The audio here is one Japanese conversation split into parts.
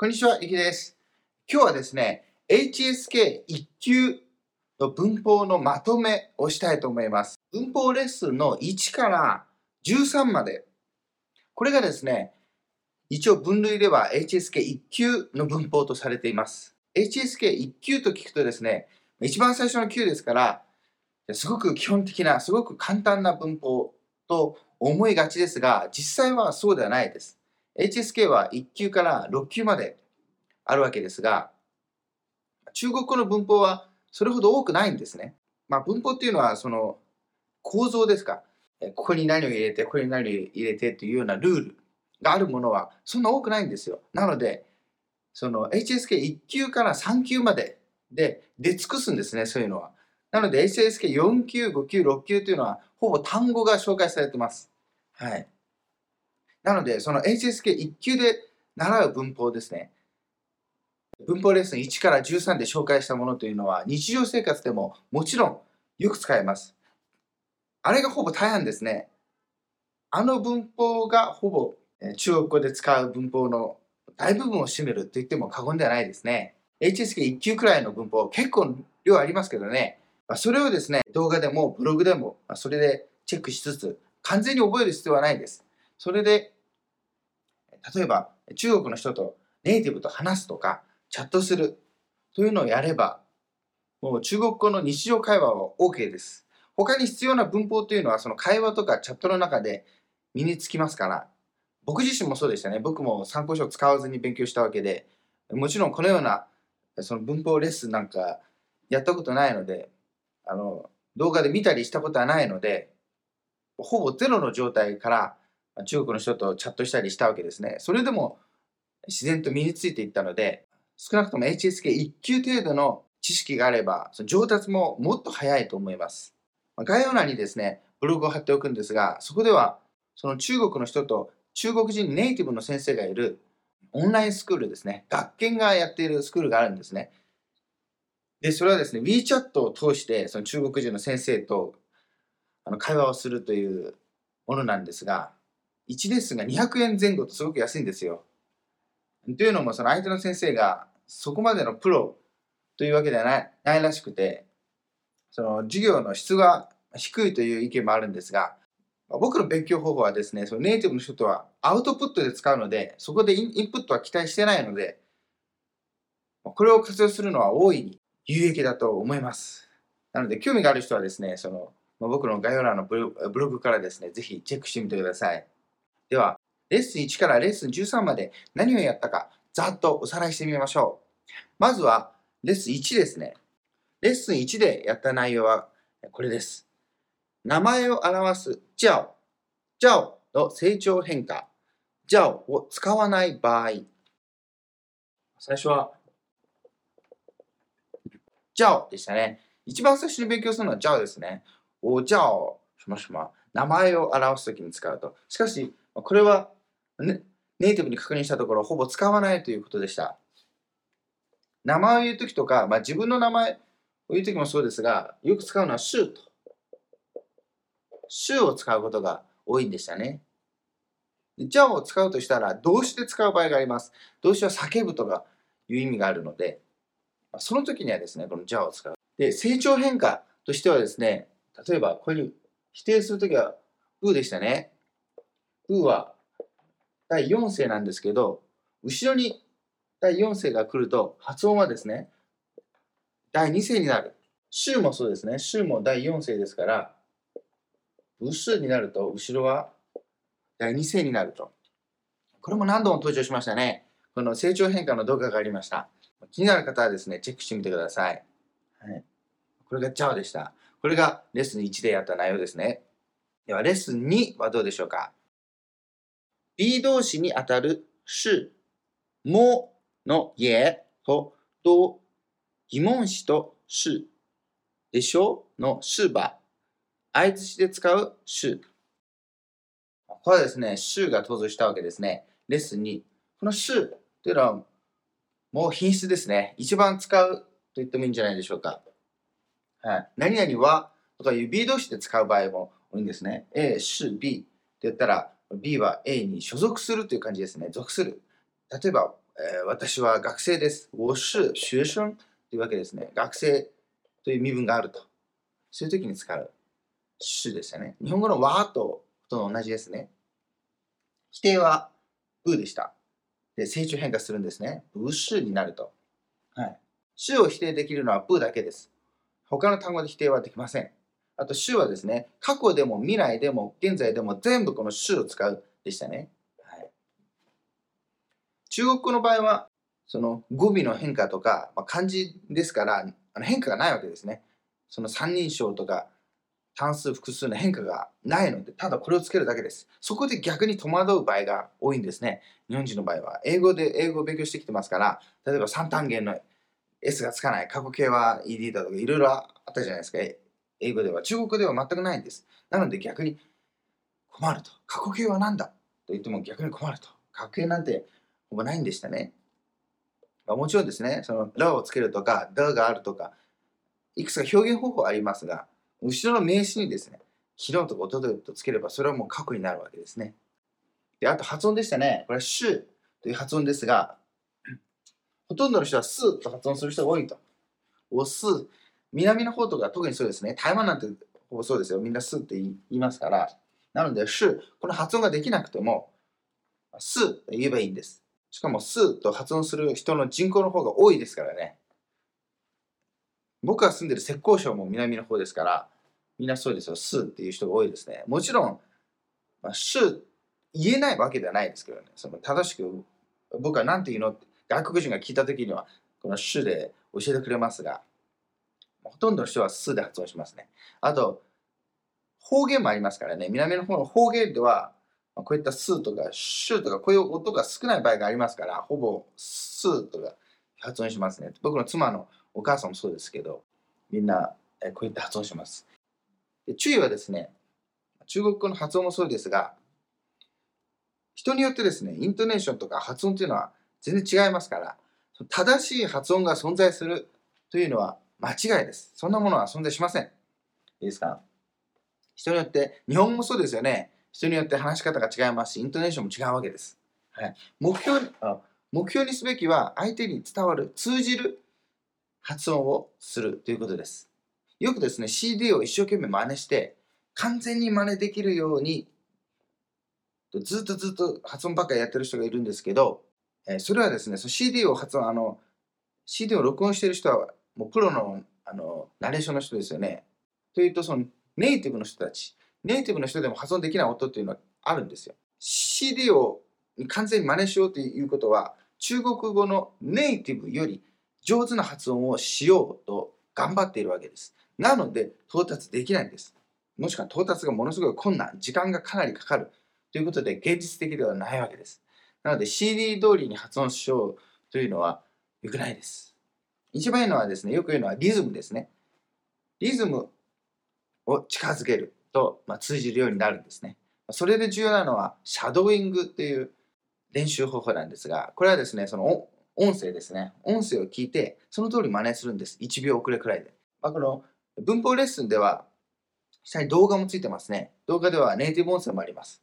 こんにちは、ゆきです。今日はですね、HSK1 級の文法のまとめをしたいと思います。文法レッスンの1から13まで。これがですね、一応分類では HSK1 級の文法とされています。HSK1 級と聞くとですね、一番最初の級ですから、すごく基本的な、すごく簡単な文法と思いがちですが、実際はそうではないです。HSK は1級から6級まであるわけですが、中国語の文法はそれほど多くないんですね。まあ、文法っていうのはその構造ですか。ここに何を入れて、ここに何を入れてというようなルールがあるものはそんな多くないんですよ。なので、その HSK1 級から3級までで出尽くすんですね、そういうのは。なので HSK4 級、5級、6級というのはほぼ単語が紹介されてます。はい。なので、その HSK1 級で習う文法ですね。文法レッスン1から13で紹介したものというのは日常生活でももちろんよく使えます。あれがほぼ大半ですね。あの文法がほぼ中国語で使う文法の大部分を占めると言っても過言ではないですね。HSK1 級くらいの文法結構量ありますけどね。それをですね、動画でもブログでもそれでチェックしつつ完全に覚える必要はないです。それで例えば中国の人とネイティブと話すとかチャットするというのをやればもう中国語の日常会話は OK です。他に必要な文法というのはその会話とかチャットの中で身につきますから僕自身もそうでしたね。僕も参考書を使わずに勉強したわけでもちろんこのようなその文法レッスンなんかやったことないのであの動画で見たりしたことはないのでほぼゼロの状態から中国の人とチャットしたりしたわけですね。それでも自然と身についていったので、少なくとも HSK1 級程度の知識があれば、その上達ももっと早いと思います。概要欄にですね、ブログを貼っておくんですが、そこではその中国の人と中国人ネイティブの先生がいるオンラインスクールですね、学研がやっているスクールがあるんですね。で、それはですね、WeChat を通してその中国人の先生とあの会話をするというものなんですが、1レッスンが200円前後とすごく安いんですよ。というのも、その相手の先生がそこまでのプロというわけではないないらしくて、その授業の質が低いという意見もあるんですが、僕の勉強方法はですね、そのネイティブの人とはアウトプットで使うので、そこでインプットは期待してないので、これを活用するのは大いに有益だと思います。なので、興味がある人はですね、その僕の概要欄のブログからですね、ぜひチェックしてみてください。では、レッスン1からレッスン13まで何をやったか、ざっとおさらいしてみましょう。まずは、レッスン1ですね。レッスン1でやった内容はこれです。名前を表す、ジャオ。ジャオの成長変化。ジャオを使わない場合。最初は、ジャオでしたね。一番最初に勉強するのはジャオですね。おジャオ、しましま。名前を表すときに使うと。しかし、これは、ね、ネイティブに確認したところ、ほぼ使わないということでした。名前を言うときとか、まあ、自分の名前を言うときもそうですが、よく使うのはシューと。シューを使うことが多いんでしたね。じゃあを使うとしたら、動詞で使う場合があります？動詞は叫ぶとかいう意味があるので、その時にはですね、このじゃあを使う。で、成長変化としてはですね、例えばこういう否定するときは、うでしたね。うは第4声なんですけど、後ろに第4声が来ると発音はですね、第2声になる。週もそうですね。週も第4声ですから、不数になると後ろは第2声になると。これも何度も登場しましたね。この成長変化の動画がありました。気になる方はですね、チェックしてみてください。はい、これがチャオでした。これがレッスン1でやった内容ですね。では、レッスン2はどうでしょうか？?B 動詞にあたる是、もの也とと疑問詞と是でしょ？の是ば相づちで使う是。これはですね、是が登場したわけですね。レッスン2。この是というのはもう品質ですね。一番使うと言ってもいいんじゃないでしょうか。はい、何々はとかいう B 動詞で使う場合も多いんですね。A、C、B って言ったら B は A に所属するという感じですね。属する。例えばえー、私は学生です。我是学生というわけですね。学生という身分があると。そういう時に使う主ですよね。日本語のわとと同じですね。否定はブーでした。で、成長変化するんですね。ブーになると。はい。主を否定できるのはブーだけです。他の単語で否定はできません。あと、主はですね、過去でも未来でも現在でも全部この主を使うでしたね。はい、中国語の場合は、その語尾の変化とか、まあ、漢字ですから、あの変化がないわけですね。その三人称とか単数複数の変化がないので、ただこれをつけるだけです。そこで逆に戸惑う場合が多いんですね。日本人の場合は。英語で英語を勉強してきてますから、例えば三単元の S がつかない、過去形は ED だとかいろいろあったじゃないですか。英語では。中国では全くないんです。なので逆に困ると。過去形は何だ？と言っても逆に困ると。過去形なんてほぼないんでしたね。まあ、もちろんですね、そのラをつけるとか、ダがあるとか、いくつか表現方法ありますが、後ろの名詞にですね、昨日とかおとといとつければ、それはもう過去になるわけですね。で、あと発音でしたね。これはシュという発音ですが、ほとんどの人はスと発音する人が多いと。おす。南の方とか特にそうですね。台湾なんてほぼそうですよ。みんなスって言いますから。なので、シュ、この発音ができなくても、スと言えばいいんです。しかも、スと発音する人の人口の方が多いですからね。僕が住んでる浙江省も南の方ですから、みんなそうですよ。スっていう人が多いですね。もちろん、まあ、シュ言えないわけではないですけどね。その正しく僕は何て言うのって外国人が聞いた時にはこのシュで教えてくれますが、ほとんどの人はスで発音しますね。あと、方言もありますからね。南の方の方言では、こういったスとかシュとかこういう音が少ない場合がありますから、ほぼスとか発音しますね。僕の妻のお母さんもそうですけど、みんなこういった発音します。で注意はですね、中国語の発音もそうですが、人によってですね、イントネーションとか発音というのは全然違いますから、正しい発音が存在するというのは間違いです。そんなものは存在しません。いいですか？人によって、日本もそうですよね。人によって話し方が違いますし、イントネーションも違うわけです。はい、目標目標にすべきは相手に伝わる、通じる発音をするということです。よくですね、CD を一生懸命真似して、完全に真似できるように、ずっとずっと発音ばっかりやってる人がいるんですけど、えそれはですね、その CD を発音、あの、CD を録音してる人は、もうプロのあのナレーションの人ですよね。というと、そのネイティブの人たち、ネイティブの人でも発音できない音っていうのはあるんですよ。CD を完全に真似しようということは、中国語のネイティブより上手な発音をしようと頑張っているわけです。なので、到達できないんです。もしくは到達がものすごい困難、時間がかなりかかるということで、現実的ではないわけです。なので CD 通りに発音しようというのは良くないです。一番いいのはですね、よく言うのはリズムですね。リズムを近づけると、まあ、通じるようになるんですね。それで重要なのは、シャドーイングっていう練習方法なんですが、これはですね、その音声ですね。音声を聞いて、その通り真似するんです。1秒遅れくらいで。まあ、この文法レッスンでは、下に動画もついてますね。動画ではネイティブ音声もあります。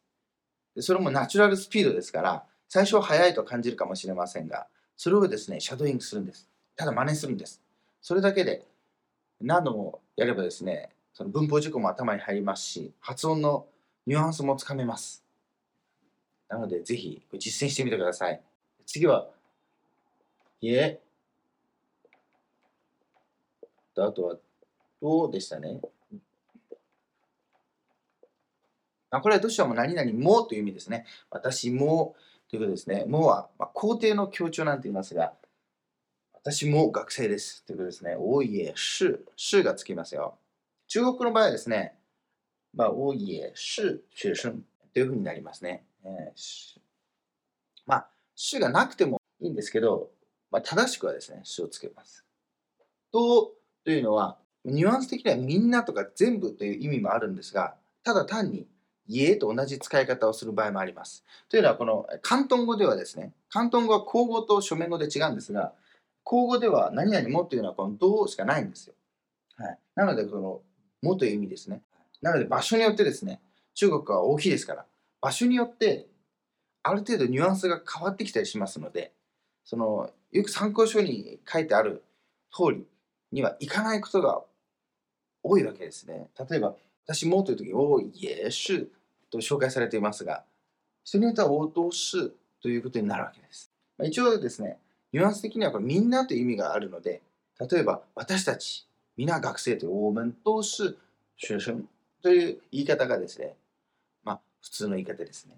でそれもナチュラルスピードですから、最初は速いと感じるかもしれませんが、それをですね、シャドーイングするんです。ただ真似するんです。それだけで何度もやればですね、その文法事項も頭に入りますし、発音のニュアンスもつかめます。なので、ぜひ実践してみてください。次は、いえ、あとは、どうでしたね。あこれはどうしても何々もという意味ですね。私もということですね。もは、まあ、肯定の強調なんて言いますが、私も学生です。ということですね。おいえ、是、是がつきますよ。中国の場合はですね、まあ、おいえ、是、学生というふうになりますね。えー、まあ、是がなくてもいいんですけど、まあ、正しくはですね、是をつけます。と、というのは、ニュアンス的にはみんなとか全部という意味もあるんですが、ただ単に家と同じ使い方をする場合もあります。というのは、この広東語ではですね、広東語は口語と書面語で違うんですが、口語では何々もというのはこのどうしかないんですよ。はい、なので、このもという意味ですね。なので、場所によってですね、中国は大きいですから、場所によってある程度ニュアンスが変わってきたりしますので、その、よく参考書に書いてある通りにはいかないことが多いわけですね。例えば、私もという時に、おい、えしと紹介されていますが、人によっては、おどしということになるわけです。まあ、一応ですね、ニュアンス的にはこれみんなという意味があるので、例えば、私たち、皆学生という、我们都是学生という言い方がですね、まあ、普通の言い方ですね。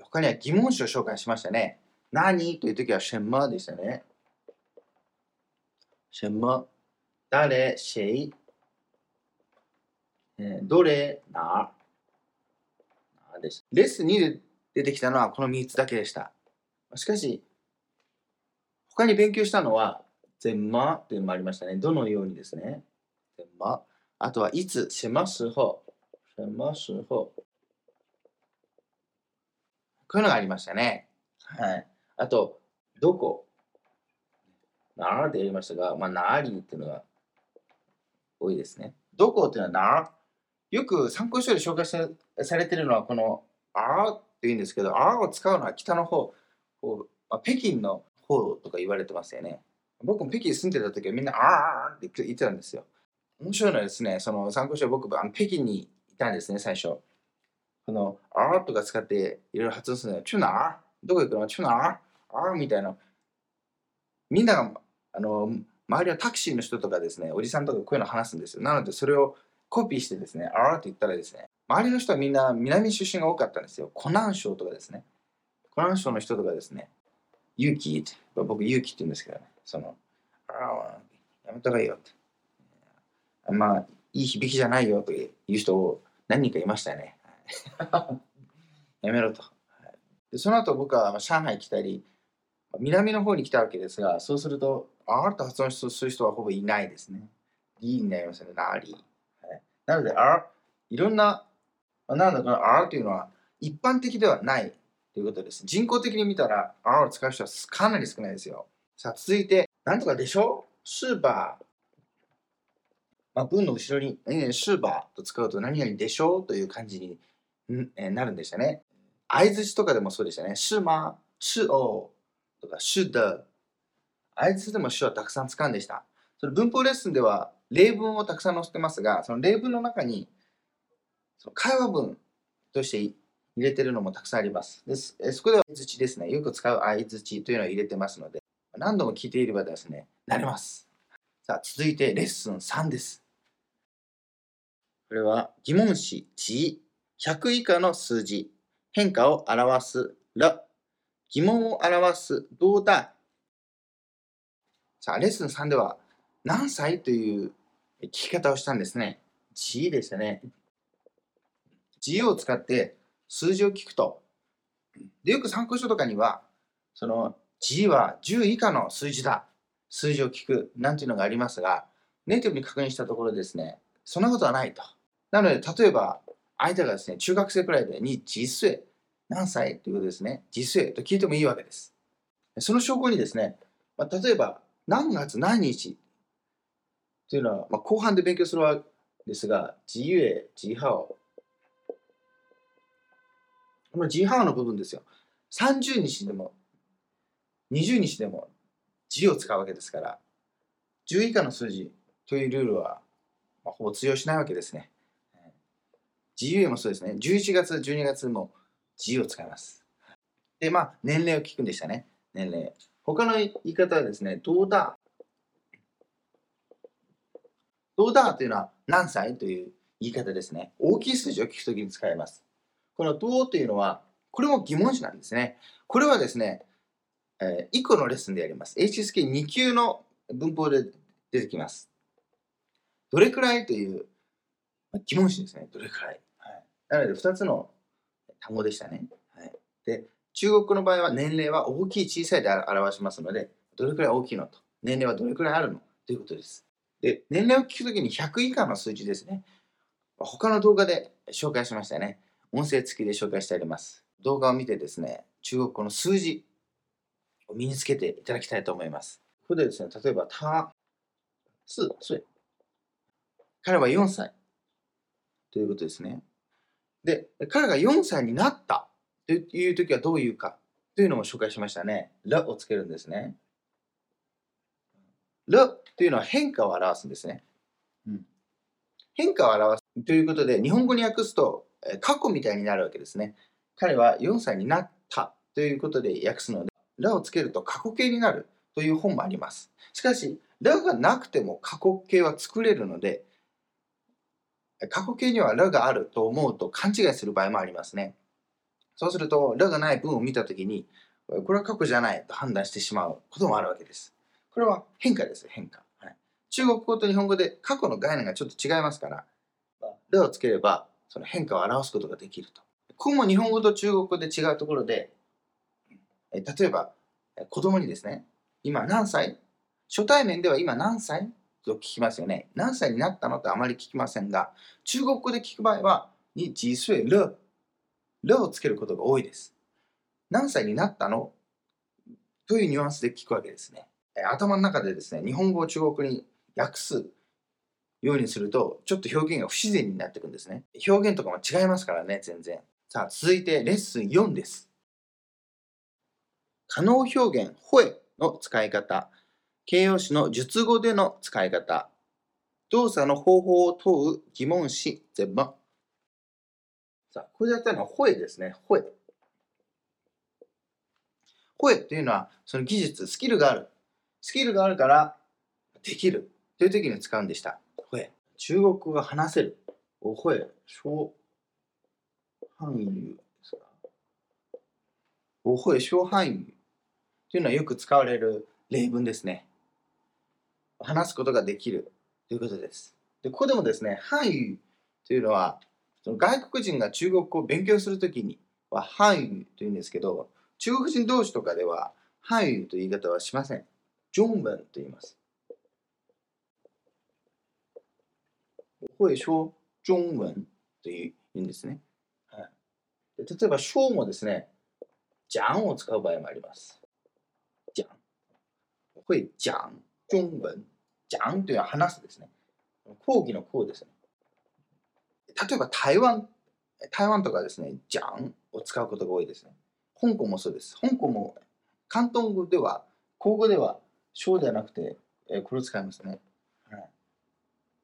他には疑問詞を紹介しましたね。何という時は什么でしたね。什么誰谁、えー、どれな。レッスン2で出てきたのはこの3つだけでした。しかし、他に勉強したのは、全まというのもありましたね。どのようにですね。全ま。あとは、いつ、什么时候、什么时候。こういうのがありましたね。はい。あと、どこ。ならでやりましたが、まあ、なりっていうのが多いですね。どこっていうのはなよく参考書で紹介されているのは、このあーって言うんですけど、あーを使うのは北の方、こうまあ、北京の方とか言われてますよね。僕も北京住んでた時はみんなあーって言ってたんですよ。面白いのはですね、その参考書は僕、あの北京にいたんですね、最初。このあーとか使っていろいろ発音するのは、チュナー？どこ行くの？チュナー？あーみたいな。みんなが、あの、周りはタクシーの人とかですね、おじさんとかこういうの話すんですよ。なので、それをコピーしてですね、あーって言ったらですね、周りの人はみんな南出身が多かったんですよ。湖南省とかですね。湖南省の人とかですね、勇気って、僕勇気って言うんですけどね、その、ああ、やめた方がいいよって。まあ、いい響きじゃないよという人を何人かいましたね。やめろと。でその後僕は上海来たり、南の方に来たわけですが、そうすると、あーと発音する人はほぼいないですね。リーになりますね、なり。なので、あいろんな、なので、このあというのは一般的ではないということです。人工的に見たら、あを使う人はかなり少ないですよ。さあ、続いて、なんとかでしょスーパー。まあ、文の後ろに、何々スーパーと使うと何々でしょという感じにん、えなるんでしたね。相づちとかでもそうでしたね。是吗是哦とか、是的。相づちでも主はたくさん使うんでした。それ文法レッスンでは例文をたくさん載せてますが、その例文の中にその会話文として入れてるのもたくさんあります。ですそこでは相づちですね。よく使う相づちというのを入れてますので、何度も聞いていればですね、なれます。さあ、続いてレッスン3です。これは疑問詞、字、100以下の数字、変化を表すら、疑問を表すどうだ。さあ、レッスン3では何歳という聞き方をしたんですね。字でしたね。字を使って数字を聞くと。で、よく参考書とかには、その字は10以下の数字だ。数字を聞くなんていうのがありますが、ネイティブに確認したところですね、そんなことはないと。なので、例えば、相手がですね、中学生くらいでに実数何歳？ということですね、実数と聞いてもいいわけです。その証拠にですね、まあ、例えば、何月？何日？というのは、まあ、後半で勉強するわけですが、自由へ、自ハオ。この自ハオの部分ですよ。30日でも、20日でも、字を使うわけですから、10以下の数字というルールは、まあ、ほぼ通用しないわけですね。自由もそうですね。11月、12月も自由を使います。で、まあ、年齢を聞くんでしたね。年齢。他の言い方はですね、どうだどうだというのは何歳という言い方ですね。大きい数字を聞くときに使います。このどうというのは、これも疑問詞なんですね。これはですね、えー、1個のレッスンでやります。HSK2 級の文法で出てきます。どれくらいという疑問詞ですね。どれくらい。はいなので2つの単語でしたね。はい、で中国の場合は年齢は大きい小さいで表しますのでどれくらい大きいのと年齢はどれくらいあるのということです。で年齢を聞くときに100以下の数字ですね。他の動画で紹介しましたね。音声付きで紹介してあります。動画を見てですね、中国語の数字を身につけていただきたいと思います。ここでですね、例えば、た、す、す彼は4歳ということですね。で、彼が4歳になったという時はどういうかというのも紹介しましたね。らをつけるんですね。了というのは変化を表すんですね。うん、変化を表すということで、日本語に訳すと、過去みたいになるわけですね。彼は4歳になったということで訳すので、らをつけると過去形になるという本もあります。しかし、らがなくても過去形は作れるので、過去形にはらがあると思うと勘違いする場合もありますね。そうすると、らがない文を見たときに、これは過去じゃないと判断してしまうこともあるわけです。これは変化です、変化。はい、中国語と日本語で過去の概念がちょっと違いますから、らをつければその変化を表すことができると。ここも日本語と中国語で違うところで、例えば子供にですね、今何歳？初対面では今何歳？と聞きますよね。何歳になったのとあまり聞きませんが、中国語で聞く場合は、に几岁了、了をつけることが多いです。何歳になったの？というニュアンスで聞くわけですね。頭の中でですね、日本語を中国に訳すようにすると、ちょっと表現が不自然になっていくんですね。表現とかも違いますからね、全然。さあ、続いてレッスン4です。可能表現、ほえの使い方。形容詞の述語での使い方。動作の方法を問う疑問詞、全部。さあ、これやったのは、ほえですね。ほえ。ほえというのは、その技術、スキルがある。スキルがあるから、できる。という時に使うんでした。中国語が話せる。おほえ。小汉语ですか。おほえ、小汉语。というのはよく使われる。例文ですね。話すことができる。ということです。でここでもですね、漢語というのは、その外国人が中国語を勉強する。ときには漢語というんですけど、中国人同士とかでは漢語という言い方はしません。中文と言います。会说中文という言うんですね。はい、で例えば、小もですね、じゃんを使う場合もあります。じゃん。会讲中文。じゃんというのは話すですね。講義の講ですね。例えば台湾、台湾とかですね、じゃんを使うことが多いですね。香港もそうです。香港も広東語では、口語では、小ではなくて、えこれを使いますね。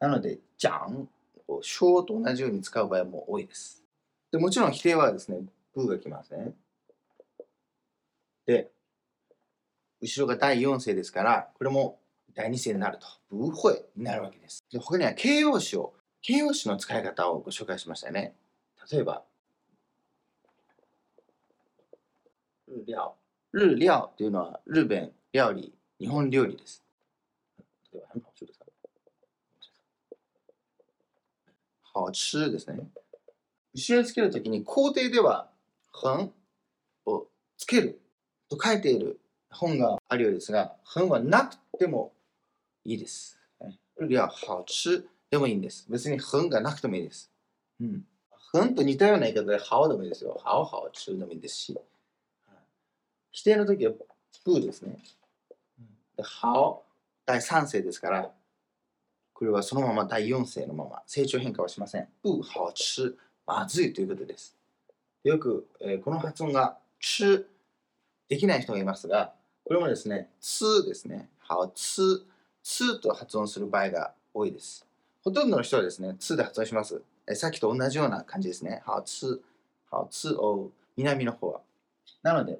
なので、じゃんを小と同じように使う場合も多いです。でもちろん否定はですね、ブーが来ますね。で、後ろが第4声ですから、これも第2声になると、ブーホエになるわけです。で他には形容詞を、形容詞の使い方をご紹介しましたね。例えば、日料。日料というのは、日本料理、日本料理です。例えば、好吃ですか好吃ですね。後ろにつけるときに、工程では、很をつけると書いている本があるようですが、本はなくてもいいです。いや、好吃でもいいんです。別に本がなくてもいいです。うん。本と似たような言い方で好でもいいですよ。好好吃でもいいですし。否定の時は不ですね。で好、第3世ですから、これはそのまま第4世のまま成長変化はしません。不好吃、まずいということです。よく、えー、この発音が吃できない人がいますが、これもですね、つですね。好つ、つと発音する場合が多いです。ほとんどの人はですね、つで発音します。えさっきと同じような感じですね。好つ、好つを南の方は。なので、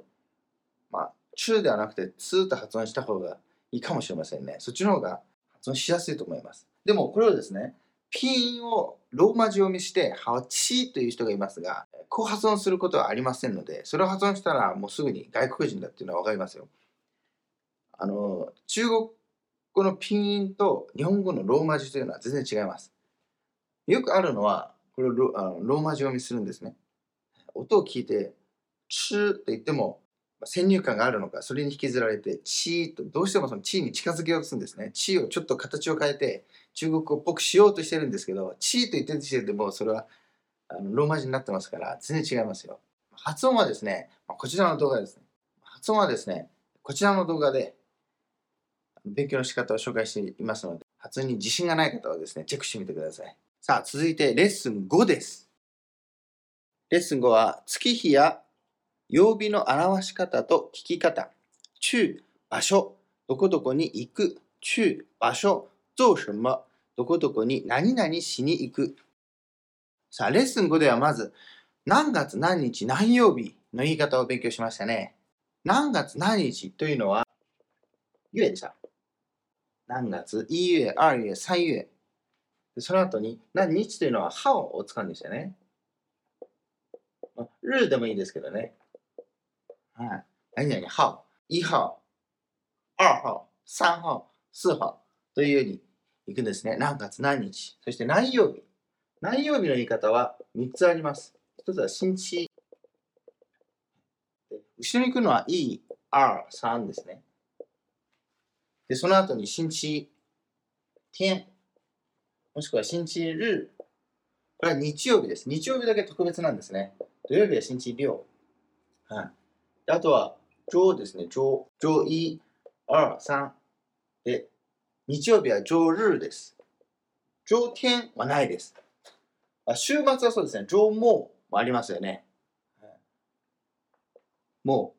まあ、中ではなくて、つと発音した方がいいかもしれませんね。そっちの方が発音しやすいと思います。でも、これをですね、ピンをローマ字読みして、ハチという人がいますが、こう発音することはありませんので、それを発音したらもうすぐに外国人だっていうのはわかりますよ。あの、中国語のピンと日本語のローマ字というのは全然違います。よくあるのは、これをロあのローマ字読みするんですね。音を聞いて、チューと言っても、先入観があるのか、それに引きずられて、チーと、どうしてもそのチーに近づけようとするんですね。チーをちょっと形を変えて、中国語っぽくしようとしてるんですけど、チーと言ってる時点でもうそれはあのローマ字になってますから、全然違いますよ。発音はですね、こちらの動画ですね。発音はですね、こちらの動画で勉強の仕方を紹介していますので、発音に自信がない方はですね、チェックしてみてください。さあ、続いてレッスン5です。レッスン5は、月日や曜日の表し方と聞き方、中、場所、どこどこに行く去場所做什么どこどこに何々しに行く。さあ、レッスン5ではまず、何月何日何曜日の言い方を勉強しましたね。何月何日というのは、月でした。何月 ?1 月、2月、3月。その後に、何日というのは、ハを使うんでしたね。日でもいいですけどね。はい。何々、ハ、1号、2号、3号、4号というように行くんですね。何月何日？そして何曜日？何曜日の言い方は3つあります。1つは新地。後ろに行くのは E、R、3ですね。で、その後に新地、天、もしくは新地日。これは日曜日です。日曜日だけ特別なんですね。土曜日は新地両。はい。あとは、上ですね。上、上一、二、三。で、日曜日は上日です。上天はないです。あ週末はそうですね。上毛もありますよね。もう、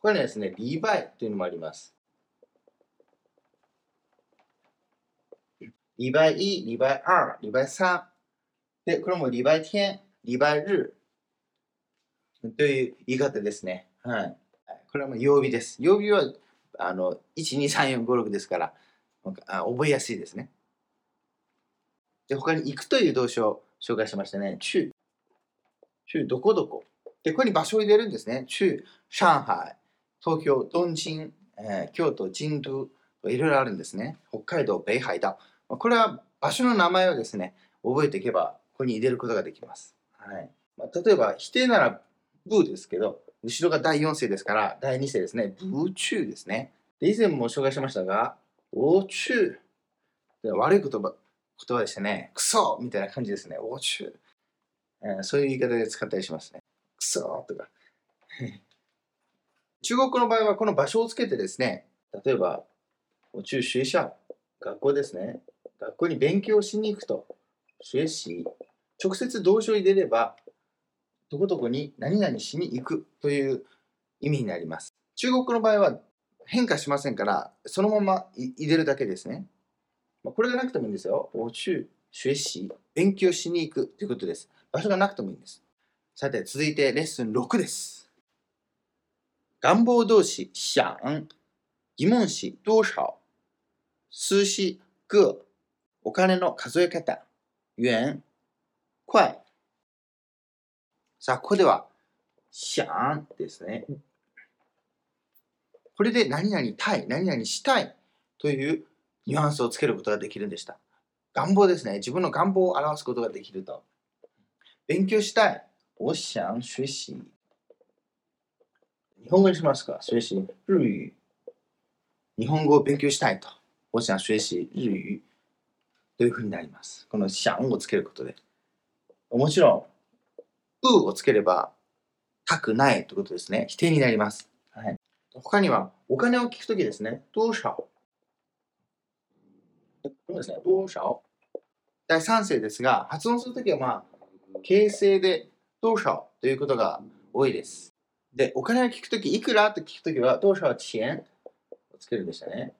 他にはですね、リバイというのもあります。礼拜一、礼拜二、礼拜三。で、これも礼拜天、礼拜日という言い方ですね。はい。これはもう曜日です。曜日は、あの、1、2、3、4、5、6ですから、あ覚えやすいですね。で、他に行くという動詞を紹介しましたね。中。中、どこどこ。で、ここに場所を入れるんですね。中、上海、東京、東京、えー、京都、京都、いろいろあるんですね。北海道、北海道。これは場所の名前をですね、覚えていけば、ここに入れることができます。はいまあ、例えば、否定なら、ブーですけど、後ろが第4世ですから、第2世ですね。ブーチューですね。で以前も紹介しましたが、オーチュー。悪い言葉、言葉でしたね。クソみたいな感じですね。オーチュー。えー、そういう言い方で使ったりしますね。クソとか。中国の場合はこの場所をつけてですね、例えば、中学校、学校ですね。学校に勉強しに行くと、学習、直接動詞を入れれば、どこどこに何々しに行くという意味になります。中国の場合は変化しませんから、そのまま入れるだけですね。これがなくてもいいんですよ。我去学習、勉強しに行くということです。場所がなくてもいいんです。さて、続いてレッスン6です。願望動詞、想、疑問詞、多少、数詞、个、お金の数え方、元、快。さあ、ここでは、想ですね。これで何々たい、何々したいというニュアンスをつけることができるんでした。願望ですね。自分の願望を表すことができると。勉強したい。我想学習。日本語にしますか学習。日語。日本語を勉強したいと。我想学習日語。というふうになります。この想をつけることで。もちろん、うをつければ、たくないということですね。否定になります。はい、他には、お金を聞くときですね。多少。これですね。多少。第三声ですが、発音するときは、まあ、形成で、多少ということが多いです。で、お金を聞くとき、いくらと聞くときは、多少钱をつけるんでしたね。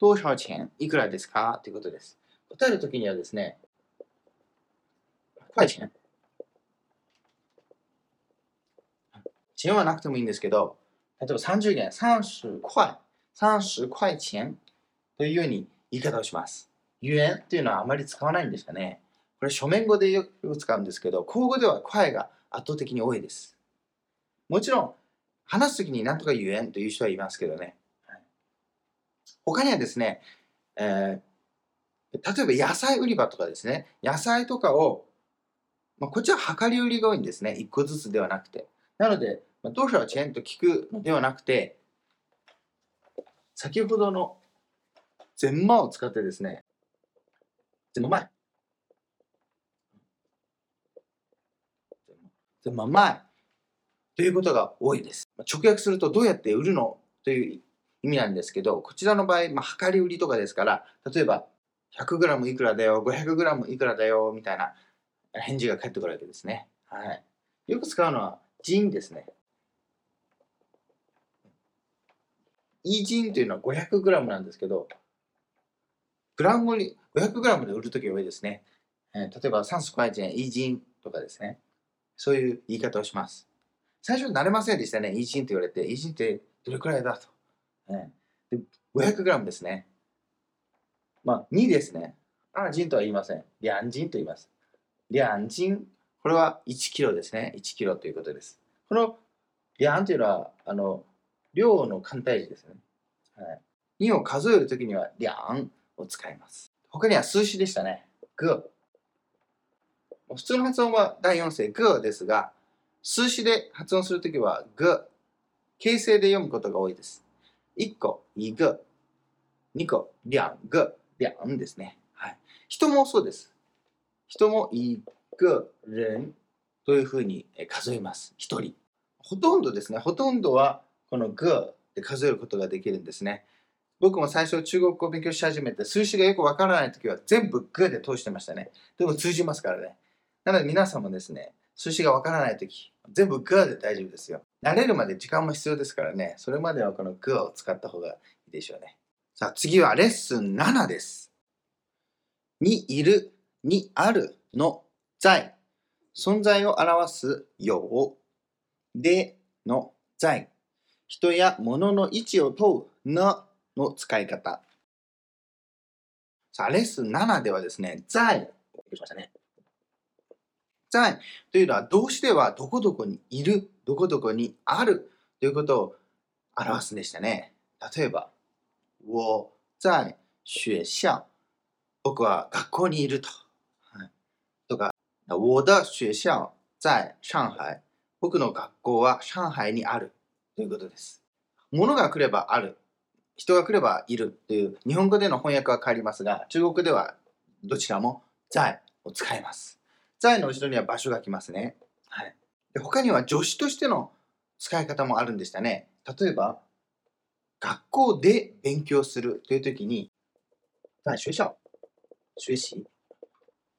多少钱いくらですか？ということです。答えるときにはですね、塊钱。钱はなくてもいいんですけど、例えば30元、30塊、30塊钱というように言い方をします。元というのはあまり使わないんですかね。これ書面語でよく使うんですけど、口語では声が圧倒的に多いです。もちろん、話すときに何とか言えんという人はいますけどね。他にはですね、えー、例えば野菜売り場とかですね、野菜とかを、まあ、こっちは量り売りが多いんですね。1個ずつではなくて。なので、まあ、どうしようチェーンと聞くのではなくて、先ほどの全マを使ってですね、全マ前。全マ前ということが多いです。直訳するとどうやって売るのという意味なんですけど、こちらの場合、まあ、量り売りとかですから、例えば、100g いくらだよ、500g いくらだよ、みたいな返事が返ってくるわけですね。はい。よく使うのは、人ですね。イージンというのは 500g なんですけど、グラムに 500g で売るときが多いですね。えー、例えば30塊钱イージンとかですね。そういう言い方をします。最初慣れませんでしたね。イージンと言われて、イージンってどれくらいだと。えー、で 500g ですね。まあ、2ですね。あ、ジンとは言いません。両ジンと言います。両ジン、これは1キロですね。1キロということです。この両というのは、あの、量の簡体字ですね。はい、2を数えるときには、両を使います。他には数詞でしたね。グ普通の発音は第4声グですが、数詞で発音するときはグ、形成で読むことが多いです。1個、一个、2個、两个、两ですね。はい。人もそうです。人も一个人というふうに数えます。一人。ほとんどですね。ほとんどはこのグで数えることができるんですね。僕も最初中国語を勉強し始めて数詞がよくわからないときは全部グで通してましたね。でも通じますからね。なので皆さんもですね、数詞がわからないとき、全部グで大丈夫ですよ。慣れるまで時間も必要ですからね。それまではこのグを使った方がいいでしょうね。さあ次はレッスン7です。にいる、にあるの在。存在を表すよう。での在。人や物の位置を問うなの使い方。さあ、レッスン7ではですね、在、しましたね。在というのは動詞ではどこどこにいる、どこどこにあるということを表すんでしたね。例えば、我在学校。僕は学校にいると。はい、とか、我的学校在上海。僕の学校は上海にあるということです。物が来ればある。人が来ればいるという日本語での翻訳は変わりますが、中国ではどちらも在を使います。在の後ろには場所が来ますね。はい。で他には助詞としての使い方もあるんでしたね。例えば、学校で勉強するという時に、在学校、学習。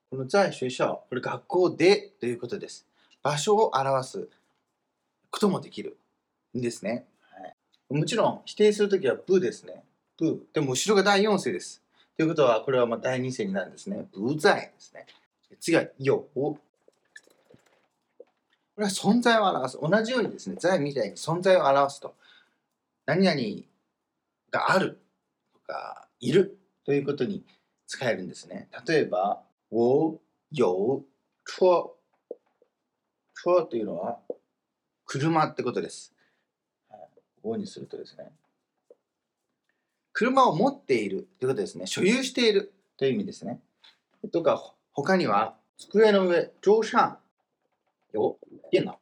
この在学校、これ学校でということです。場所を表すこともできるですね。はい、もちろん否定するときはブですね。ブ。でも後ろが第4世です。ということは、これはまあ第2世になるんですね。不在ですね。次は有。これは存在を表す。同じようにですね、在みたいに存在を表すと。何々があるとか、いるということに使えるんですね。例えば、我有車。車というのは車ってことです。をにするとですね。車を持っているということですね。所有しているという意味ですね。とか、他には、机の上、上上、よ、電脑。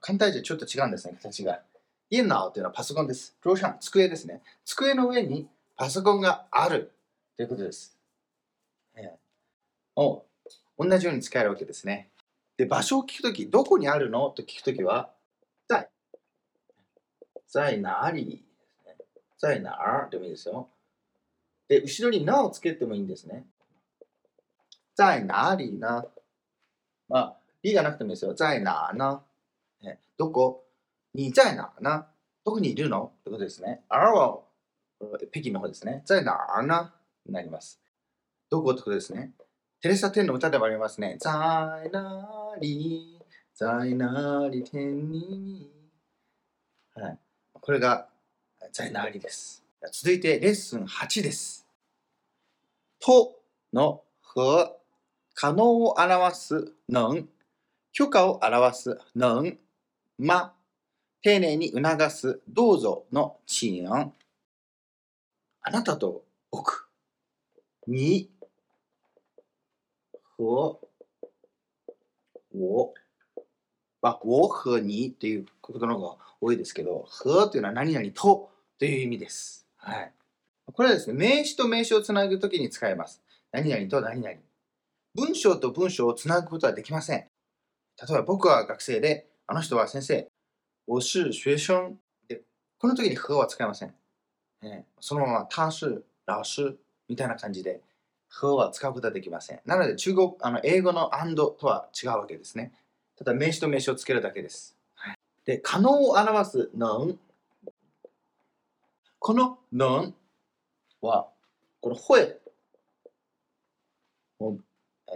簡単じゃちょっと違うんですね、形が。電脑というのはパソコンです。上上、机ですね。机の上にパソコンがあるということです。えー、を同じように使えるわけですね。で、場所を聞くとき、どこにあるの？と聞くときは、在哪里？ですね。在哪儿？でもいいですよ。で、後ろになをつけてもいいんですね。在哪里な？まあ、りがなくてもいいですよ。在哪な？どこ？に在哪な？どこにいるの？ってことですね。あは、北京の方ですね。在哪な？になります。どこってことですね。テレサ天の歌でもありますね。在なり、在なり天に？はい。これが在なりです。続いてレッスン8です。との和、可能を表す能、許可を表す能、ま、丁寧に促す。どうぞの請あなたと僕に。和我まあ、我和にということの方が多いですけど、和というのは何々とという意味です。はい。これはですね、名詞と名詞をつなぐときに使えます。何々と何々。文章と文章をつなぐことはできません。例えば僕は学生で、あの人は先生。我是学生。で、この時に和は使いません。えそのまま、他是老師みたいな感じで、和は使うことはできません。なので、中国、あの英語の and とは違うわけですね。ただ、名詞と名詞をつけるだけです。で、可能を表す能この能は、この声、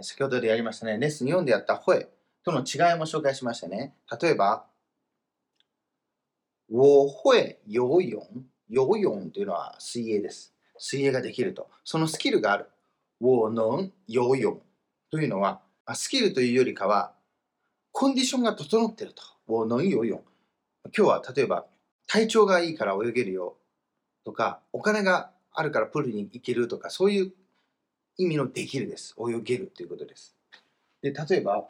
先ほどでやりましたね。レッスン4でやった声との違いも紹介しましたね。例えば、我会游泳。游泳というのは水泳です。水泳ができると。そのスキルがある。我能游泳というのは、スキルというよりかは、コンディションが整ってると。我能游泳。今日は例えば、体調がいいから泳げるよとか、お金があるからプールに行けるとか、そういう意味のできるです。泳げるということです。で、例えば、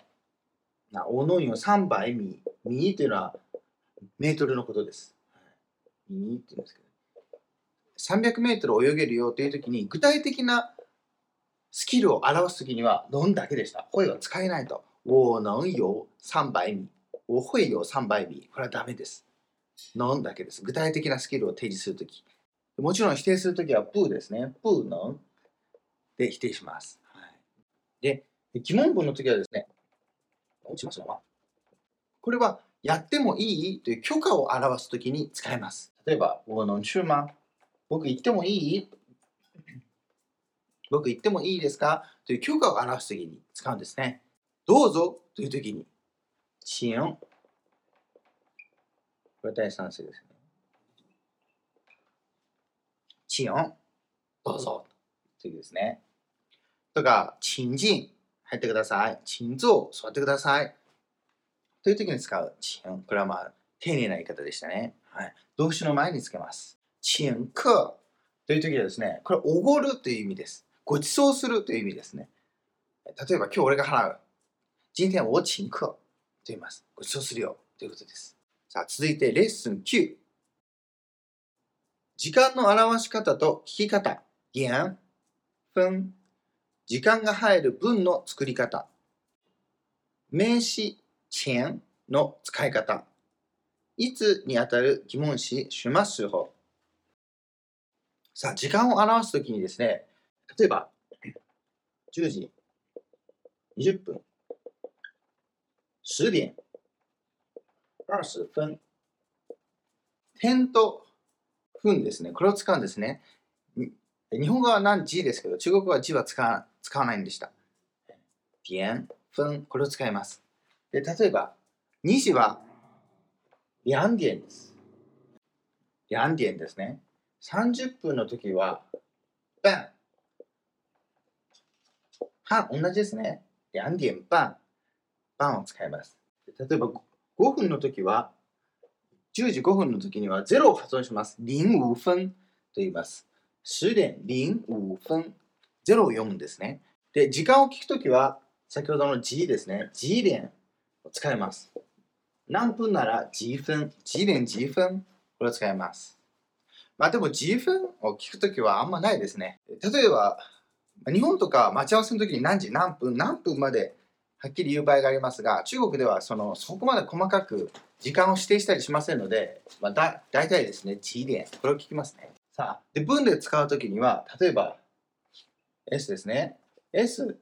なおのよ3倍ミミというのはメートルのことです。ミって言うんですけど、300メートル泳げるよというときに、具体的なスキルを表すときには、のんだけでした。声は使えないと。我能有300米。我会有300米。これはダメです。のんだけです。具体的なスキルを提示するとき。もちろん否定するときは、プーですね。プーのんで否定します。はい、で、疑問文のときはですね、落ちますこれは、やってもいいという許可を表すときに使えます。例えば、我能去吗？僕行ってもいい？僕行ってもいいですか？という許可を表すときに使うんですね。どうぞというときに、请。これ第三世ですね。请。どうぞ。というですね。とか、请进。入ってください。请坐。座ってください。という時に使う请。これはまあ、丁寧な言い方でしたね。はい。動詞の前につけます。請客という時はですね、これ、おごるという意味です。ご馳走するという意味ですね。例えば、今日俺が払う。今天我請客と言います。ご馳走するよということです。さあ、続いてレッスン9。時間の表し方と聞き方。点、分。時間が入る文の作り方。名詞、钱の使い方。いつにあたる疑問詞、します法。さあ、時間を表すときにですね、例えば、10時20分、10点、20分、点と分ですね。これを使うんですね。日本語は何時ですけど、中国語は字は使わ使わないんでした。点、分、これを使います。で例えば、2時は2点です。2点ですね。30分の時は、半。半、同じですね。2点半。半を使います。例えば、5分の時は、10時5分の時には0を発音します。05分と言います。10点05分。0を読むんですね。で、時間を聞くときは、先ほどの G ですね。G 連を使います。何分なら G 分、G 連 G 分、これを使います。まあでも G 分を聞くときはあんまないですね。例えば、日本とか待ち合わせの時に何時何分何分まではっきり言う場合がありますが、中国ではそのそこまで細かく時間を指定したりしませんので、まあ、だ大体ですね、地点、これを聞きますね。さあ、で文で使うときには、例えば、S ですね。S、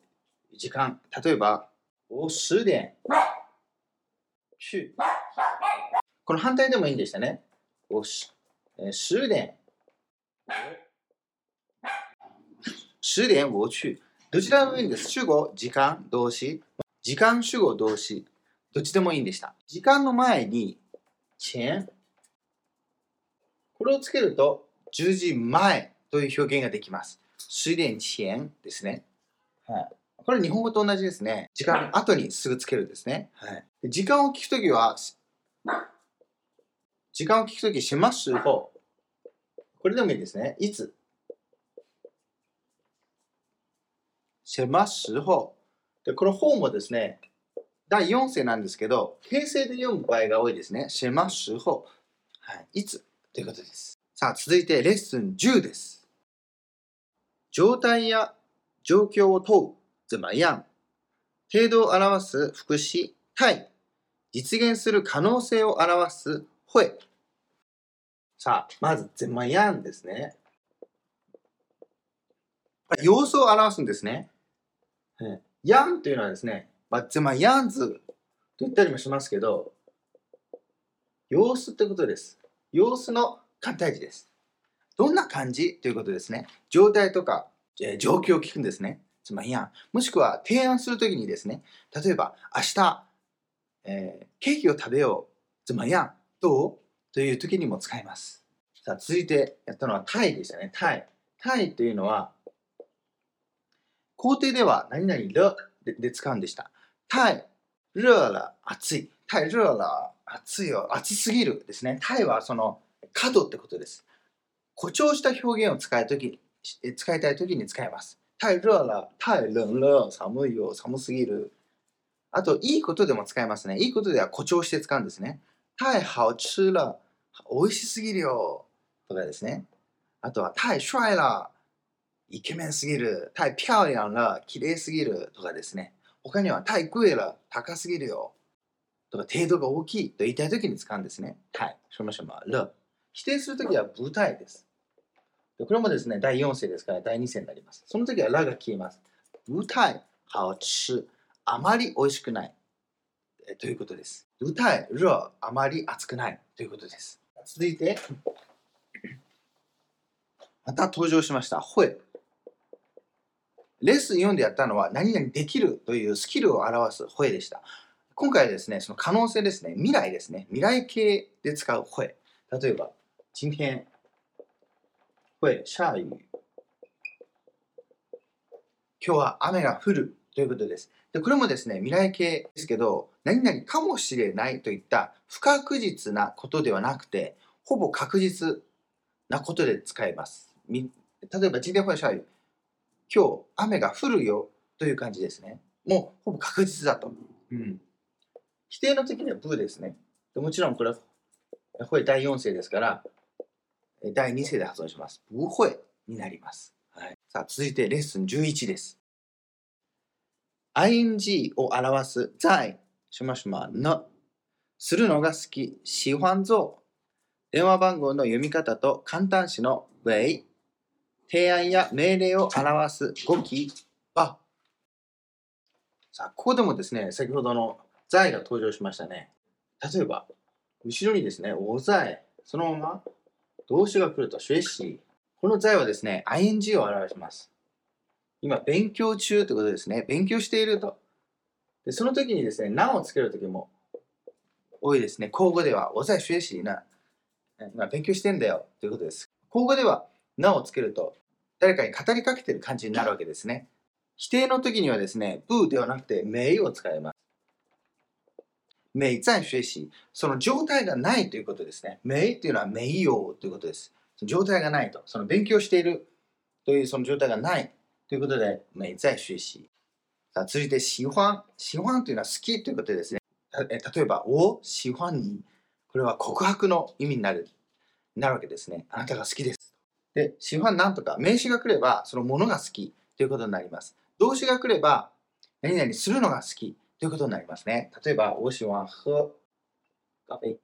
時間。例えば、我十点去。この反対でもいいんでしたね。我十点。十点我去。どちらもいいんです？主語、時間、動詞。時間主語、動詞。どっちでもいいんでした。時間の前に、前。これをつけると、10時前という表現ができます。十点前ですね。はい。これ日本語と同じですね。時間の後にすぐつけるんですね。はい。時間を聞くときは、時間を聞くとき、します方。これでもいいですね。いつ？します方。で、この方もですね、第4世なんですけど、平成で読む場合が多いですね。します方。はい。いつ？ということです。さあ、続いてレッスン10です。状態や状況を問う、怎么样程度を表す副詞、対、実現する可能性を表す会。さあ、まず、怎么样ですね。様子を表すんですね。やんというのはですね、まあ、怎么样子と言ったりもしますけど、様子ってことです。様子の簡体字です。どんな感じということですね。状態とか、えー状況を聞くんですね。つまりやん。もしくは提案するときにですね、例えば明日、えーケーキを食べよう。つまりやん。どう？という時にも使います。さあ、続いてやったのはタイでしたね。タイ。タイというのは、工程では何々了でで使うんでした。タイ、熱了、暑い。タイ、熱了、暑いよ。暑すぎるですね。タイはその角ってことです。誇張した表現を使いとき使いたいときに使います。太熱了、太冷了、寒いよ、寒すぎる。あと、いいことでも使いますね。いいことでは誇張して使うんですね。太好吃了、美味しすぎるよ。とかですね。あとは、太帅了、イケメンすぎる。太漂亮了、綺麗すぎる。とかですね。他には、太贵了、高すぎるよ。とか、程度が大きいと言いたいときに使うんですね。太、什么什么、了。否定するときは、不太です。でこれもですね、第4世ですから第2世になります。その時はラが消えます。不太好吃。あまり美味しくない。えということです。不太熱。あまり熱くない。ということです。続いて、また登場しました。会。レッスン4でやったのは、何々できるというスキルを表す会でした。今回はですね、その可能性ですね、未来ですね、未来形で使う会。例えば、今天会下雨。今日は雨が降るということです。でこれもですね、未来形ですけど、何々かもしれないといった不確実なことではなくて、ほぼ確実なことで使えます。例えば、今天会下雨。今日雨が降るよという感じですね。もうほぼ確実だと。うん、否定の時にはブーですね。でもちろんこれは、これ第4世ですから、え第2世で発音します。不会になります。はい、さあ、続いてレッスン11です。ing を表す在、しましまの、するのが好き、喜欢做。電話番号の読み方と簡単詞の way、提案や命令を表す語気は、さあ、ここでもですね、先ほどの在が登場しましたね。例えば、後ろにですね、お在、そのまま動詞が来ると、学習。この在はですね、ing を表します。今、勉強中ということですね。勉強していると。でその時にですね、なをつける時も多いですね。口語では、お在学習な。今、勉強してんだよということです。口語では、なをつけると、誰かに語りかけてる感じになるわけですね。否定の時にはですね、ブーではなくて、名を使います。名在学習。その状態がないということですね。名っていうのは名誉ということです。状態がないと。その勉強しているというその状態がないということで、名在学習。さあ、続いて、喜欢。喜欢というのは好きということですね。え例えば、お喜欢に。これは告白の意味になる、なるわけですね。あなたが好きです。で、喜欢なんとか、名詞が来れば、そのものが好きということになります。動詞が来れば、何々するのが好きということになりますね。例えば、我喜欢喝咖啡。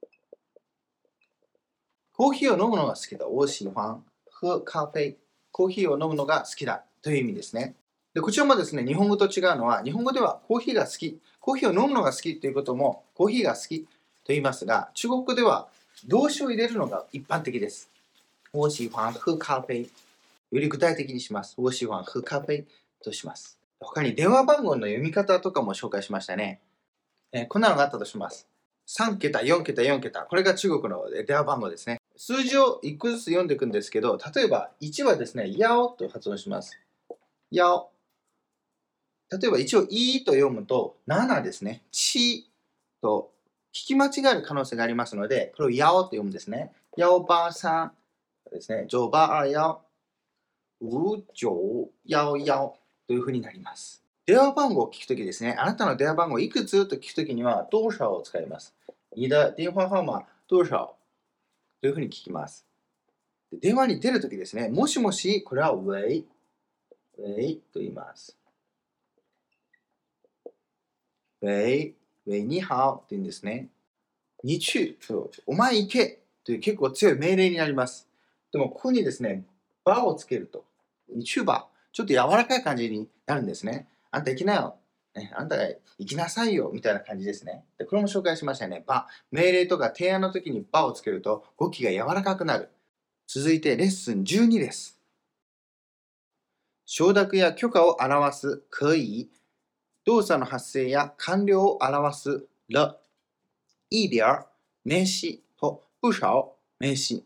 コーヒーを飲むのが好きだ。我喜欢喝咖啡。コーヒーを飲むのが好きだという意味ですね。で、こちらもですね、日本語と違うのは、日本語ではコーヒーが好き、コーヒーを飲むのが好きということも、コーヒーが好きと言いますが、中国語では動詞を入れるのが一般的です。我喜欢喝咖啡。より具体的にします。我喜欢喝咖啡とします。他に電話番号の読み方とかも紹介しましたね。えーこんなのがあったとします。3桁、4桁、4桁。これが中国の電話番号ですね。数字を1個ずつ読んでいくんですけど、例えば1はですね、やおと発音します。やお。例えば一応いと読むと7ですね。ちと聞き間違える可能性がありますので、これをやおと読むんですね。やおばあさんですね。九八二幺五九幺幺というふうになります。電話番号を聞くときですね、あなたの電話番号いくつ？と聞くときには、多少を使います。你的電話号碼多少というふうに聞きます。電話に出るときですね、もしもし、これはウェイ、ウェイと言います。ウェイ、ウェイにハオと言うんですね。にちゅ、お前行けという結構強い命令になります。でも、ここにですね、バをつけると、にちゅば、ちょっと柔らかい感じになるんですね。あんた行きなよ。ね、あんたが行きなさいよ。みたいな感じですね。で、これも紹介しましたね。ば。命令とか提案の時にばをつけると語気が柔らかくなる。続いてレッスン12です。承諾や許可を表す可以、動作の発生や完了を表す了、一点、名詞と不少、名詞。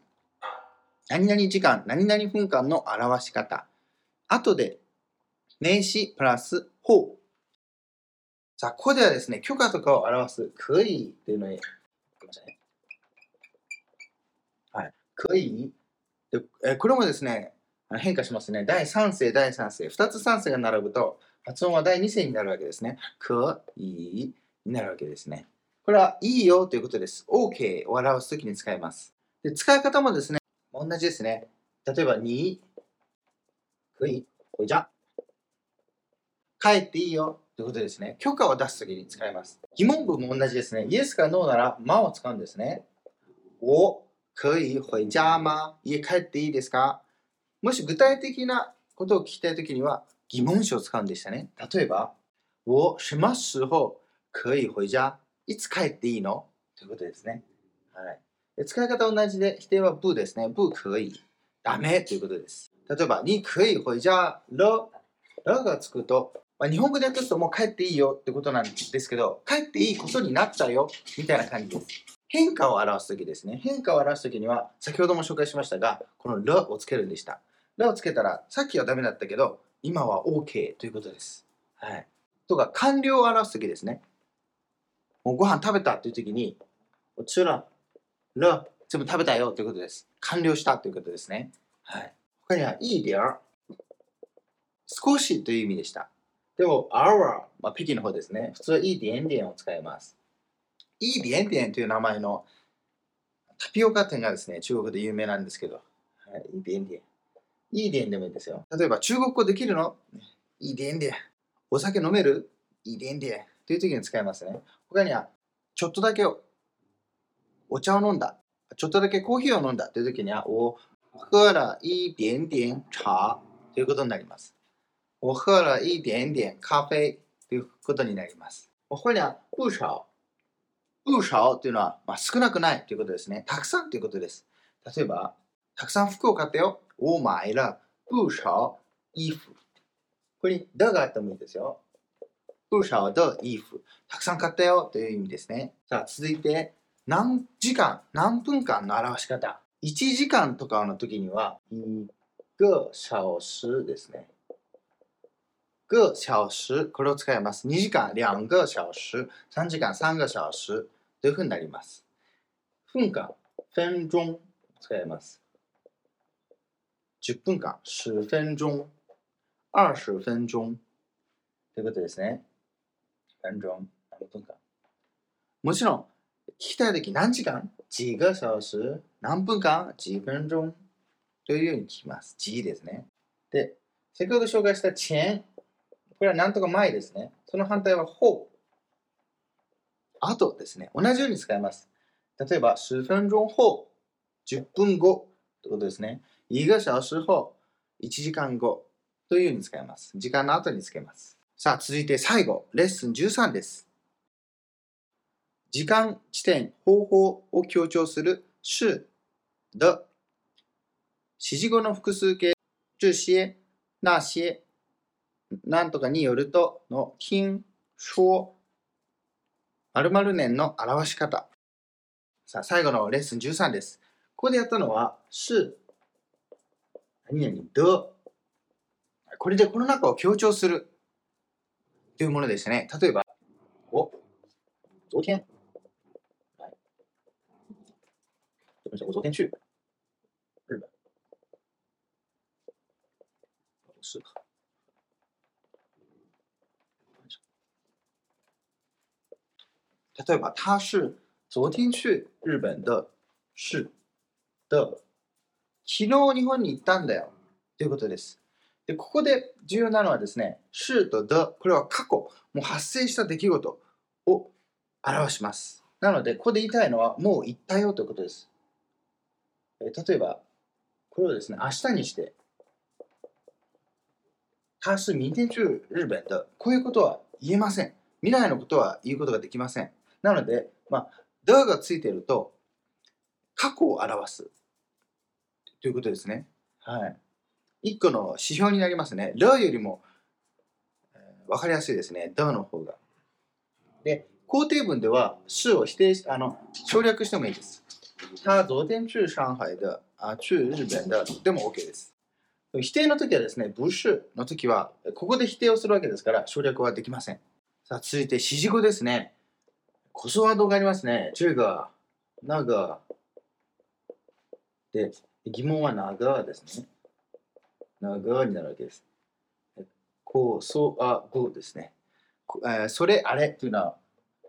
何々時間、何々分間の表し方。後で、名詞プラスほう。さあ、ここではですね、許可とかを表す可以というのに、ごめんなさいねはい、可以で、えこれもですね、変化しますね。第3声、第3声。2つ3声が並ぶと、発音は第2声になるわけですね。可以になるわけですね。これはいいよということです。OK を表すときに使います。で使い方もですね、同じですね。例えば、に、可以、回家。帰っていいよということですね。許可を出すときに使います。疑問文も同じですね。イエスかノーなら、まを使うんですね。我可以回家吗家帰っていいですかもし具体的なことを聞きたいときには疑問詞を使うんでしたね。例えば、我什么时候可以回家いつ帰っていいのということですね。はい。使い方同じで、否定は不ですね。不可以。ダメということです。例えば、你可以回家了。了がつくと、まあ、日本語で訳すともう帰っていいよってことなんですけど、帰っていいことになったよみたいな感じです。変化を表すときですね。変化を表すときには、先ほども紹介しましたが、この了をつけるんでした。了をつけたら、さっきはダメだったけど、今は OK ということです。はい。とか、完了を表すときですね。もうご飯食べたというときに、我吃了、了、全部食べたよということです。完了したということですね。はい。他には、いい点儿、少しという意味でした。でも、our、まあ、ピキの方ですね。普通は、いい点々を使います。いい点々という名前のタピオカ店がですね、中国で有名なんですけど、はい、いい点々。いい点でもいいですよ。例えば、中国語できるの？いい点々。お酒飲める？いい点々。という時に使いますね。他には、ちょっとだけをお茶を飲んだ。ちょっとだけコーヒーを飲んだという時には、我喝了一点点茶ということになります。我喝了一点点咖啡ということになります。他には、不少。不少というのは、まあ、少なくないということですね。たくさんということです。例えば、たくさん服を買ったよ。我买了不少衣服。これに、だがあってもいいですよ。不少的衣服。たくさん買ったよという意味ですね。さあ、続いて、何時間、何分間の表し方。1時間とかの時には、一个小時ですね。个小時、これを使います。2時間、两个小時、3時間、3个小時というふうになります。分間、分鐘使います。10分間、10分鐘、20分鐘ということですね。分鐘、何分間。もちろん、聞きたいとき何時間？几个小時何分間？几分鐘というように聞きます。几ですね。で、先ほど紹介した前、これはなんとか前ですね。その反対は後。後ですね。同じように使います。例えば、10分鐘後、10分後ということですね。一个小時後、1時間後というように使います。時間の後につけます。さあ、続いて最後、レッスン13です。時間、地点、方法を強調する是、的。指示語の複数形、这些、那些、なんとかによるとの听、说、〇〇年の表し方。さあ、最後のレッスン13です。ここでやったのは、是、何々、的。これでこの中を強調するというものですね。例えば、お、昨天、来这本小我昨天去日本。不是吧？例えば、他是昨天去日本的是的。昨日日本に行ったんだよ。ということです。で、ここで重要なのはですね、是と的、これは過去、もう発生した出来事を表します。なので、ここで言いたいのは、もう行ったよということです。例えば、これをですね、明日にして、他是明天去日本的。こういうことは言えません。未来のことは言うことができません。なので、まあ、的がついていると、過去を表す。ということですね。はい。1個の指標になりますね。ルよりも、えー、分かりやすいですね。ダの方が。で、肯定文では、是を否定し、あの、省略してもいいです。他昨天去上海的、あ、去日本的でも OK です。否定の時はですね、不是の時は、ここで否定をするわけですから、省略はできません。さあ、続いて、指示語ですね。コスワードがありますね。这个、那个。で、疑問はながですね。ながになるわけです。こう、そう、あ、ごですね。えー、それ、あれというのは、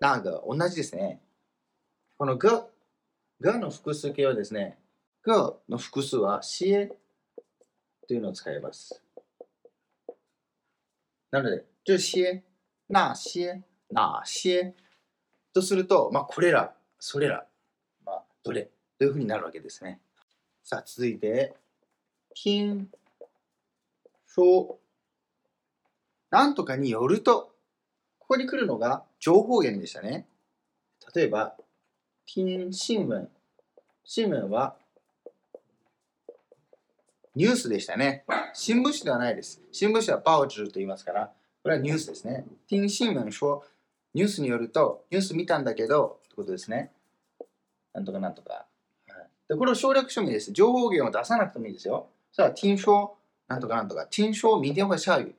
なが同じですね。このが、がの複数形はですね、がの複数は、しえというのを使います。なので、这些、那些、哪些とすると、まあ、これら、それら、まあ、どれというふうになるわけですね。さあ、続いて、听说なんとかによると、ここに来るのが情報源でしたね。例えば、听新聞。新聞はニュースでしたね。新聞紙ではないです。新聞紙は報紙と言いますから、これはニュースですね。听新聞说、ニュースによると、ニュース見たんだけど、ってことですね。なんとかなんとか。でこれを省略してもいいです。情報源を出さなくてもいいですよ。さあ、听说、なんとかなんとか。听说、明天会下雨。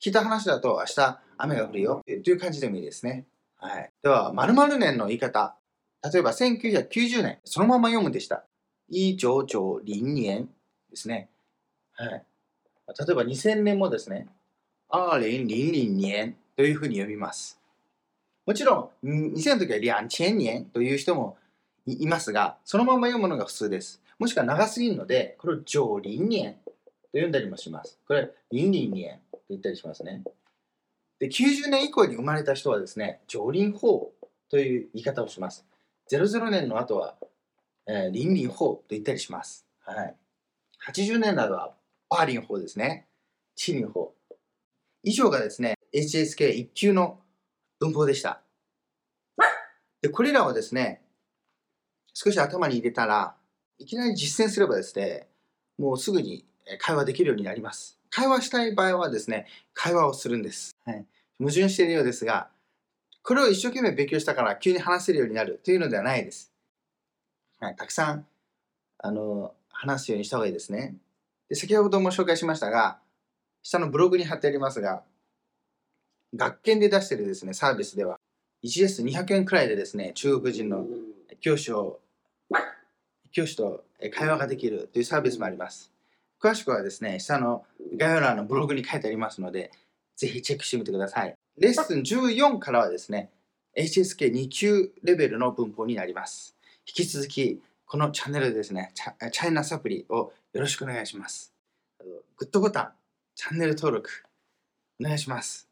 聞いた話だと明日雨が降るよ。という感じでもいいですね。はい。では、〇〇年の言い方。例えば、1990年。そのまま読むでした。一九九零年ですね。はい。例えば、2000年もですね。2000年というふうに読みます。もちろん、2000の時は2000年という人もいますが、そのまま読むのが普通です。もしくは長すぎるので、これを上林年と読んだりもします。これ、林林年と言ったりしますね。で、90年以降に生まれた人はですね、上林法という言い方をします。00年の後は、えー、林林法と言ったりします。はい。80年代は、パーリン法ですね。チリン法。以上がですね、HSK1 級の文法でした。で、これらはですね、少し頭に入れたら、いきなり実践すればですね、もうすぐに会話できるようになります。会話したい場合はですね、会話をするんです。はい、矛盾しているようですが、これを一生懸命勉強したから急に話せるようになるというのではないです。はい、たくさんあの話すようにした方がいいですね。で先ほども紹介しましたが、下のブログに貼ってありますが、学研で出しているですね、サービスでは、1レッスン200円くらいでですね、中国人の教師を教師と会話ができるというサービスもあります。詳しくはですね、下の概要欄のブログに書いてありますので、ぜひチェックしてみてください。レッスン14からはですね、HSK2 級レベルの文法になります。引き続き、このチャンネルでですね、チャイナサプリをよろしくお願いします。グッドボタン、チャンネル登録、お願いします。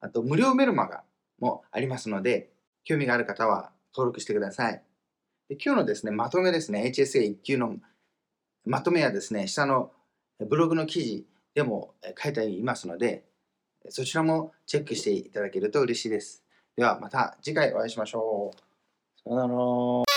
あと、無料メルマガもありますので、興味がある方は登録してください。で今日のですね、まとめですね、HSA1 級のまとめはですね、下のブログの記事でも書いていますので、そちらもチェックしていただけると嬉しいです。ではまた次回お会いしましょう。さよなら。